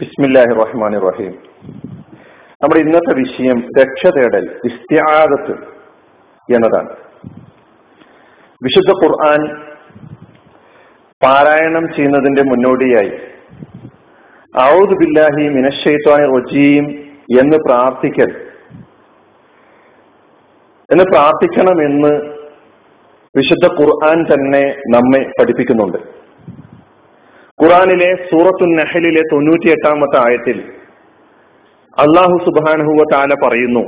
ബിസ്മില്ലാഹി റഹ്മാൻ റഹീം നമ്മുടെ ഇന്നത്തെ വിഷയം രക്ഷ തേടൽ ഇസ്തിയാദത്ത് എന്നതാണ്. വിശുദ്ധ ഖുർആൻ പാരായണം ചെയ്യുന്നതിന്റെ മുന്നോടിയായി ഔദ് ബില്ലാഹി മിനശ്ശൈത്വാനി റജീം എന്ന് പ്രാർത്ഥിക്കൽ. എന്ന് പ്രാർത്ഥിക്കണമെന്ന് വിശുദ്ധ ഖുർആൻ തന്നെ നമ്മെ പഠിപ്പിക്കുന്നുണ്ട്. ഖുറാനിലെ സൂറത്തു നഹലിലെ തൊണ്ണൂറ്റി എട്ടാമത്തെ ആയത്തിൽ അള്ളാഹു സുബാനഹുവ താല പറയുന്നു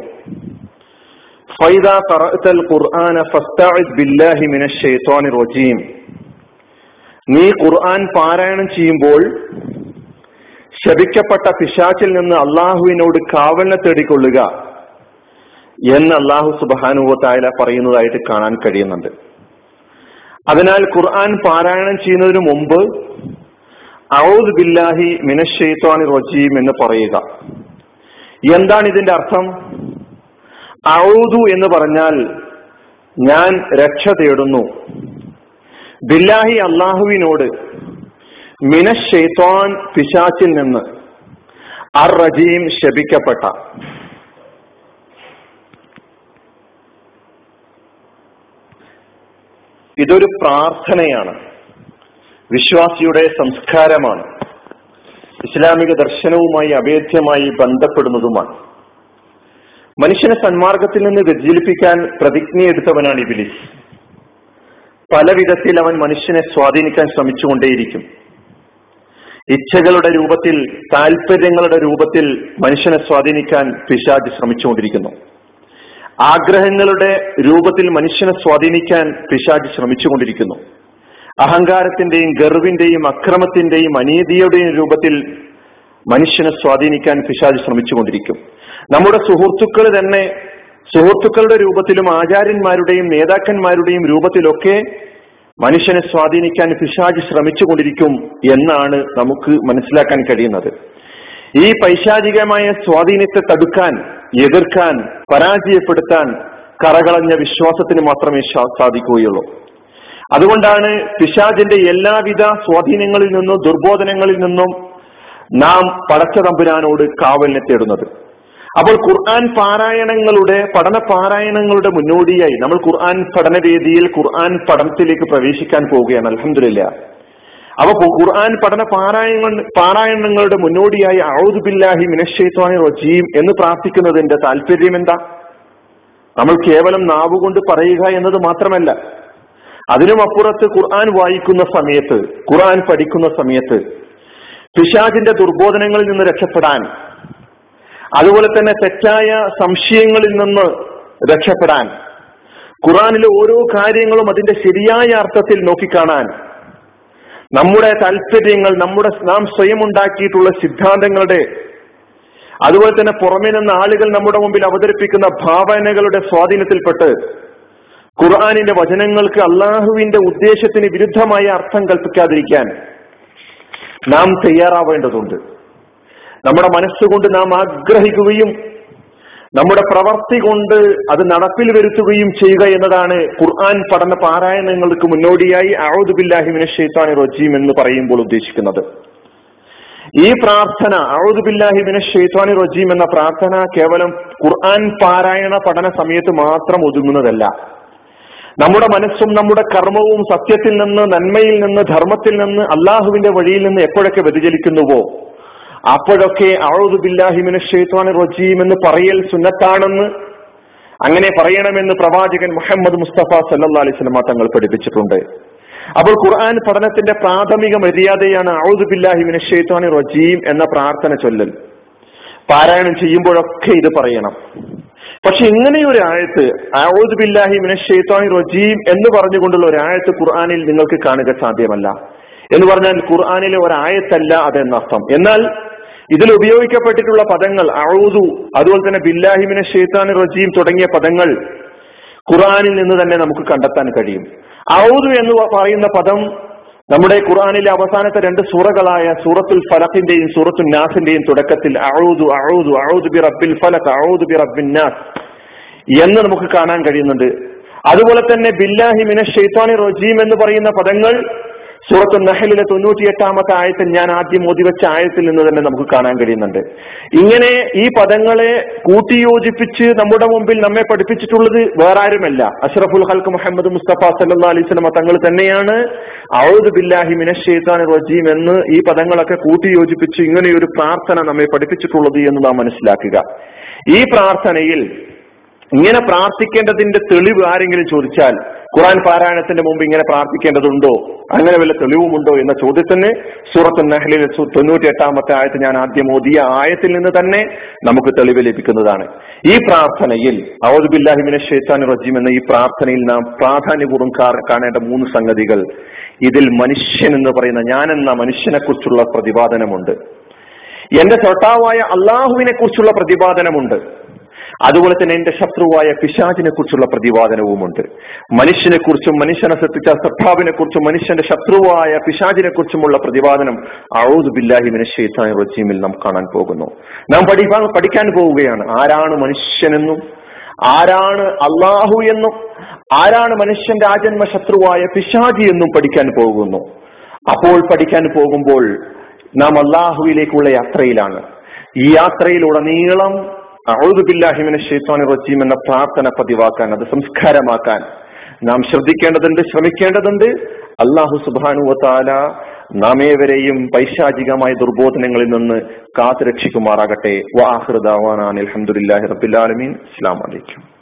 നീ ഖുർആൻ പാരായണം ചെയ്യുമ്പോൾ ശപിക്കപ്പെട്ട പിശാച്ചിൽ നിന്ന് അള്ളാഹുവിനോട് കാവലിനെ തേടിക്കൊള്ളുക എന്ന് അള്ളാഹു സുബാനുവ താല പറയുന്നതായിട്ട് കാണാൻ കഴിയുന്നുണ്ട്. അതിനാൽ ഖുർആൻ പാരായണം ചെയ്യുന്നതിന് മുമ്പ് ഔദ് ബില്ലാഹി മിനഷെയ്ത്വാനി റജീം എന്ന് പറയുക. എന്താണ് ഇതിന്റെ അർത്ഥം? ഔദു എന്ന് പറഞ്ഞാൽ ഞാൻ രക്ഷ തേടുന്നു. ബില്ലാഹി അള്ളാഹുവിനോട് മിനഷെയ്ത്വാൻ പിശാച്ചിൽ നിന്ന് അർ റജീം ശപിക്കപ്പെട്ട. ഇതൊരു പ്രാർത്ഥനയാണ്. വിശ്വാസിയുടെ സംസ്കാരമാണ്. ഇസ്ലാമിക ദർശനവുമായി അഭേദ്യമായി ബന്ധപ്പെടുന്നതുമാണ്. മനുഷ്യനെ സന്മാർഗത്തിൽ നിന്ന് വ്യതിചലിപ്പിക്കാൻ പ്രതിജ്ഞയെടുത്തവനാണ് ഇബിലിസ്. പല വിധത്തിൽ അവൻ മനുഷ്യനെ സ്വാധീനിക്കാൻ ശ്രമിച്ചുകൊണ്ടേയിരിക്കും. ഇച്ഛകളുടെ രൂപത്തിൽ താല്പര്യങ്ങളുടെ രൂപത്തിൽ മനുഷ്യനെ സ്വാധീനിക്കാൻ പിശാജ് ശ്രമിച്ചുകൊണ്ടിരിക്കുന്നു. ആഗ്രഹങ്ങളുടെ രൂപത്തിൽ മനുഷ്യനെ സ്വാധീനിക്കാൻ പിശാജ് ശ്രമിച്ചുകൊണ്ടിരിക്കുന്നു. അഹങ്കാരത്തിന്റെയും ഗർവിന്റെയും അക്രമത്തിന്റെയും അനീതിയുടെയും രൂപത്തിൽ മനുഷ്യനെ സ്വാധീനിക്കാൻ പിശാജ് ശ്രമിച്ചുകൊണ്ടിരിക്കും. നമ്മുടെ സുഹൃത്തുക്കൾ തന്നെ സുഹൃത്തുക്കളുടെ രൂപത്തിലും ആചാര്യന്മാരുടെയും നേതാക്കന്മാരുടെയും രൂപത്തിലൊക്കെ മനുഷ്യനെ സ്വാധീനിക്കാൻ പിശാജ് ശ്രമിച്ചുകൊണ്ടിരിക്കും എന്നാണ് നമുക്ക് മനസ്സിലാക്കാൻ കഴിയുന്നത്. ഈ പൈശാചികമായ സ്വാധീനത്തെ തടുക്കാൻ എതിർക്കാൻ പരാജയപ്പെടുത്താൻ കറകളഞ്ഞ വിശ്വാസത്തിന് മാത്രമേ സാധിക്കുകയുള്ളൂ. അതുകൊണ്ടാണ് പിശാജിന്റെ എല്ലാവിധ സ്വാധീനങ്ങളിൽ നിന്നും ദുർബോധനങ്ങളിൽ നിന്നും നാം പടച്ച തമ്പുരാനോട് കാവലിനെ തേടുന്നത്. അപ്പോൾ ഖുർആൻ പാരായണങ്ങളുടെ പഠന പാരായണങ്ങളുടെ മുന്നോടിയായി നമ്മൾ ഖുർആൻ പഠന രീതിയിൽ ഖുർആൻ പഠനത്തിലേക്ക് പ്രവേശിക്കാൻ പോവുകയാണ് അലഹമില്ല അപ്പൊ ഖുർആൻ പഠന പാരായണ പാരായണങ്ങളുടെ മുന്നോടിയായി ഔദ് ബില്ലാഹി മിനഷേത്വാനി റജീം എന്ന് പ്രാർത്ഥിക്കുന്നതിന്റെ താല്പര്യം എന്താ? നമ്മൾ കേവലം നാവുകൊണ്ട് പറയുക എന്നത് മാത്രമല്ല അതിനും അപ്പുറത്ത് ഖുർആൻ വായിക്കുന്ന സമയത്ത് ഖുർആൻ പഠിക്കുന്ന സമയത്ത് പിശാജിന്റെ ദുർബോധനങ്ങളിൽ നിന്ന് രക്ഷപ്പെടാൻ അതുപോലെ തന്നെ തെറ്റായ സംശയങ്ങളിൽ നിന്ന് രക്ഷപ്പെടാൻ ഖുറാനിലെ ഓരോ കാര്യങ്ങളും അതിന്റെ ശരിയായ അർത്ഥത്തിൽ നോക്കിക്കാണാൻ നമ്മുടെ താല്പര്യങ്ങൾ നമ്മുടെ നാം സ്വയം ഉണ്ടാക്കിയിട്ടുള്ള സിദ്ധാന്തങ്ങളുടെ അതുപോലെ തന്നെ പുറമേ നിന്ന് ആളുകൾ നമ്മുടെ മുമ്പിൽ അവതരിപ്പിക്കുന്ന ഭാവനകളുടെ സ്വാധീനത്തിൽപ്പെട്ട് ഖുർആാനിന്റെ വചനങ്ങൾക്ക് അള്ളാഹുവിന്റെ ഉദ്ദേശത്തിന് വിരുദ്ധമായ അർത്ഥം കൽപ്പിക്കാതിരിക്കാൻ നാം തയ്യാറാവേണ്ടതുണ്ട്. നമ്മുടെ മനസ്സുകൊണ്ട് നാം ആഗ്രഹിക്കുകയും നമ്മുടെ പ്രവർത്തി കൊണ്ട് അത് നടപ്പിൽ വരുത്തുകയും ചെയ്യുക എന്നതാണ് ഖുർആൻ പഠന പാരായണങ്ങൾക്ക് മുന്നോടിയായി ഔദുബില്ലാഹിമിന് ഷെയ്ത്താനി റജീം എന്ന് പറയുമ്പോൾ ഉദ്ദേശിക്കുന്നത്. ഈ പ്രാർത്ഥന ഔദുബില്ലാഹിമിന് ഷെയ്ത്താനി റജീം എന്ന പ്രാർത്ഥന കേവലം ഖുർആൻ പാരായണ പഠന സമയത്ത് മാത്രം ഒതുങ്ങുന്നതല്ല. നമ്മുടെ മനസ്സും നമ്മുടെ കർമ്മവും സത്യത്തിൽ നിന്ന് നന്മയിൽ നിന്ന് ധർമ്മത്തിൽ നിന്ന് അള്ളാഹുവിന്റെ വഴിയിൽ നിന്ന് എപ്പോഴൊക്കെ വ്യതിചലിക്കുന്നുവോ? അപ്പോഴൊക്കെ അഴുതു ബില്ലാഹിമിന് ഷെയ്ത്വാൻ റജീം എന്ന് പറയൽ സുന്നത്താണെന്ന് അങ്ങനെ പറയണമെന്ന് പ്രവാചകൻ മുഹമ്മദ് മുസ്തഫ സല്ലാ അലൈഹി സ്വലമ തങ്ങൾ പഠിപ്പിച്ചിട്ടുണ്ട്. അപ്പോൾ ഖുർആൻ പഠനത്തിന്റെ പ്രാഥമിക മര്യാദയാണ് അഴുതു ബില്ലാഹിമിന് ഷെയ്ത്വാൻ റജീം എന്ന പ്രാർത്ഥന ചൊല്ലൽ. പാരായണം ചെയ്യുമ്പോഴൊക്കെ ഇത് പറയണം. പക്ഷെ ഇങ്ങനെ ഒരു ആയത്ത് ഔദു ബില്ലാഹി മിനഷെയ്ത്താനി റജീം എന്ന് പറഞ്ഞുകൊണ്ടുള്ള ഒരു ആയത്ത് ഖുർആാനിൽ നിങ്ങൾക്ക് കാണുക സാധ്യമല്ല. എന്ന് പറഞ്ഞാൽ ഖുർആാനിലെ ഒരായത്തല്ല അതെന്നർത്ഥം. എന്നാൽ ഇതിൽ ഉപയോഗിക്കപ്പെട്ടിട്ടുള്ള പദങ്ങൾ ഔദു അതുപോലെ തന്നെ ബില്ലാഹിമിനെ ഷെയ്ത്താൻ റജീം തുടങ്ങിയ പദങ്ങൾ ഖുർആാനിൽ നിന്ന് തന്നെ നമുക്ക് കണ്ടെത്താൻ കഴിയും. ഔദു എന്ന് പറയുന്ന പദം നമ്മുടെ ഖുറാനിലെ അവസാനത്തെ രണ്ട് സൂറകളായ സൂറത്തുൽ ഫലഖിന്റെയും സൂറത്തുൽ നാസിന്റെയും തുടക്കത്തിൽ ഔദു ഔദു ഔദു ബി റബ്ബിൽ ഫലഖ് ഔദു ബി റബ്ബിൻ നാസ് എന്ന് നമുക്ക് കാണാൻ കഴിയുന്നുണ്ട്. അതുപോലെ തന്നെ ബില്ലാഹി മിന ഷെയ്ത്താനി റജീം എന്ന് പറയുന്ന പദങ്ങൾ സൂറത്ത് നഹലിലെ തൊണ്ണൂറ്റിയെട്ടാമത്തെ ആയത്തിൽ ഞാൻ ആദ്യം ഓതിവെച്ച ആയത്തിൽ നിന്ന് തന്നെ നമുക്ക് കാണാൻ കഴിയുന്നുണ്ട്. ഇങ്ങനെ ഈ പദങ്ങളെ കൂട്ടിയോജിപ്പിച്ച് നമ്മുടെ മുമ്പിൽ നമ്മെ പഠിപ്പിച്ചിട്ടുള്ളത് വേറെ ആരുമല്ല അഷ്റഫുൽ ഹൽക്ക് മുഹമ്മദ് മുസ്തഫ സല്ലാ അലൈഹി സ്വലമ തങ്ങൾ തന്നെയാണ്. ഔദ് ബില്ലാഹി മിനഷേത്താൻ റജീം എന്ന് ഈ പദങ്ങളൊക്കെ കൂട്ടിയോജിപ്പിച്ച് ഇങ്ങനെയൊരു പ്രാർത്ഥന നമ്മെ പഠിപ്പിച്ചിട്ടുള്ളത് എന്ന് നാം മനസ്സിലാക്കുക. ഈ പ്രാർത്ഥനയിൽ ഇങ്ങനെ പ്രാർത്ഥിക്കേണ്ടതിന്റെ തെളിവ് ആരെങ്കിലും ചോദിച്ചാൽ ഖുറാൻ പാരായണത്തിന്റെ മുമ്പ് ഇങ്ങനെ പ്രാർത്ഥിക്കേണ്ടതുണ്ടോ? അങ്ങനെ വല്ല തെളിവുമുണ്ടോ എന്ന ചോദ്യത്തിന് സൂറത്ത് നഹ്ലിൽ തൊണ്ണൂറ്റി എട്ടാമത്തെ ആയത്ത് ഞാൻ ആദ്യം ഓതിയ ആയത്തിൽ നിന്ന് തന്നെ നമുക്ക് തെളിവ് ലഭിക്കുന്നതാണ്. ഈ പ്രാർത്ഥനയിൽ ഔദുബില്ലാഹിമിനെ ഷേത്താൻ റജീം എന്ന ഈ പ്രാർത്ഥനയിൽ നാം പ്രാധാന്യപൂർവം കാണേണ്ട മൂന്ന് സംഗതികൾ. ഇതിൽ മനുഷ്യൻ എന്ന് പറയുന്ന ഞാൻ എന്ന മനുഷ്യനെ കുറിച്ചുള്ള പ്രതിപാദനമുണ്ട്. എന്റെ തൊട്ടാവായ അള്ളാഹുവിനെ കുറിച്ചുള്ള പ്രതിപാദനമുണ്ട്. അതുപോലെ തന്നെ എന്റെ ശത്രുവായ പിശാചിനെ കുറിച്ചുള്ള പ്രതിപാദനവുമുണ്ട് മനുഷ്യനെ കുറിച്ചും മനുഷ്യനെ സൃഷ്ടിച്ച സത്താവിനെ കുറിച്ചും മനുഷ്യന്റെ ശത്രുവായ പിശാചിനെ കുറിച്ചുമുള്ള പ്രതിപാദനം ഔദു ബില്ലാഹി മിനഷേത്താൻ റജീമിൽ നാം കാണാൻ പോകുന്നു. നാം പഠിക്കാൻ പഠിക്കാൻ പോവുകയാണ്. ആരാണ് മനുഷ്യനെന്നും ആരാണ് അള്ളാഹു എന്നും ആരാണ് മനുഷ്യന്റെ ആജന്മ ശത്രുവായ പിശാചി എന്നും പഠിക്കാൻ പോകുന്നു. അപ്പോൾ പഠിക്കാൻ പോകുമ്പോൾ നാം അള്ളാഹുവിലേക്കുള്ള യാത്രയിലാണ്. ഈ യാത്രയിലുടനീളം റജീം എന്ന പ്രാർത്ഥന പതിവാക്കാൻ അത് സംസ്കാരമാക്കാൻ നാം ശ്രദ്ധിക്കേണ്ടതുണ്ട് ശ്രമിക്കേണ്ടതുണ്ട്. അള്ളാഹു സുബാനുവത്താല നാമേവരെയും പൈശാചികമായ ദുർബോധനങ്ങളിൽ നിന്ന് കാത്തുരക്ഷിക്കുമാറാകട്ടെ. വാഹൃദാൻ അലഹമുല്ലാഹി റബിലാലമീൻ അസ്സാം വലൈക്കും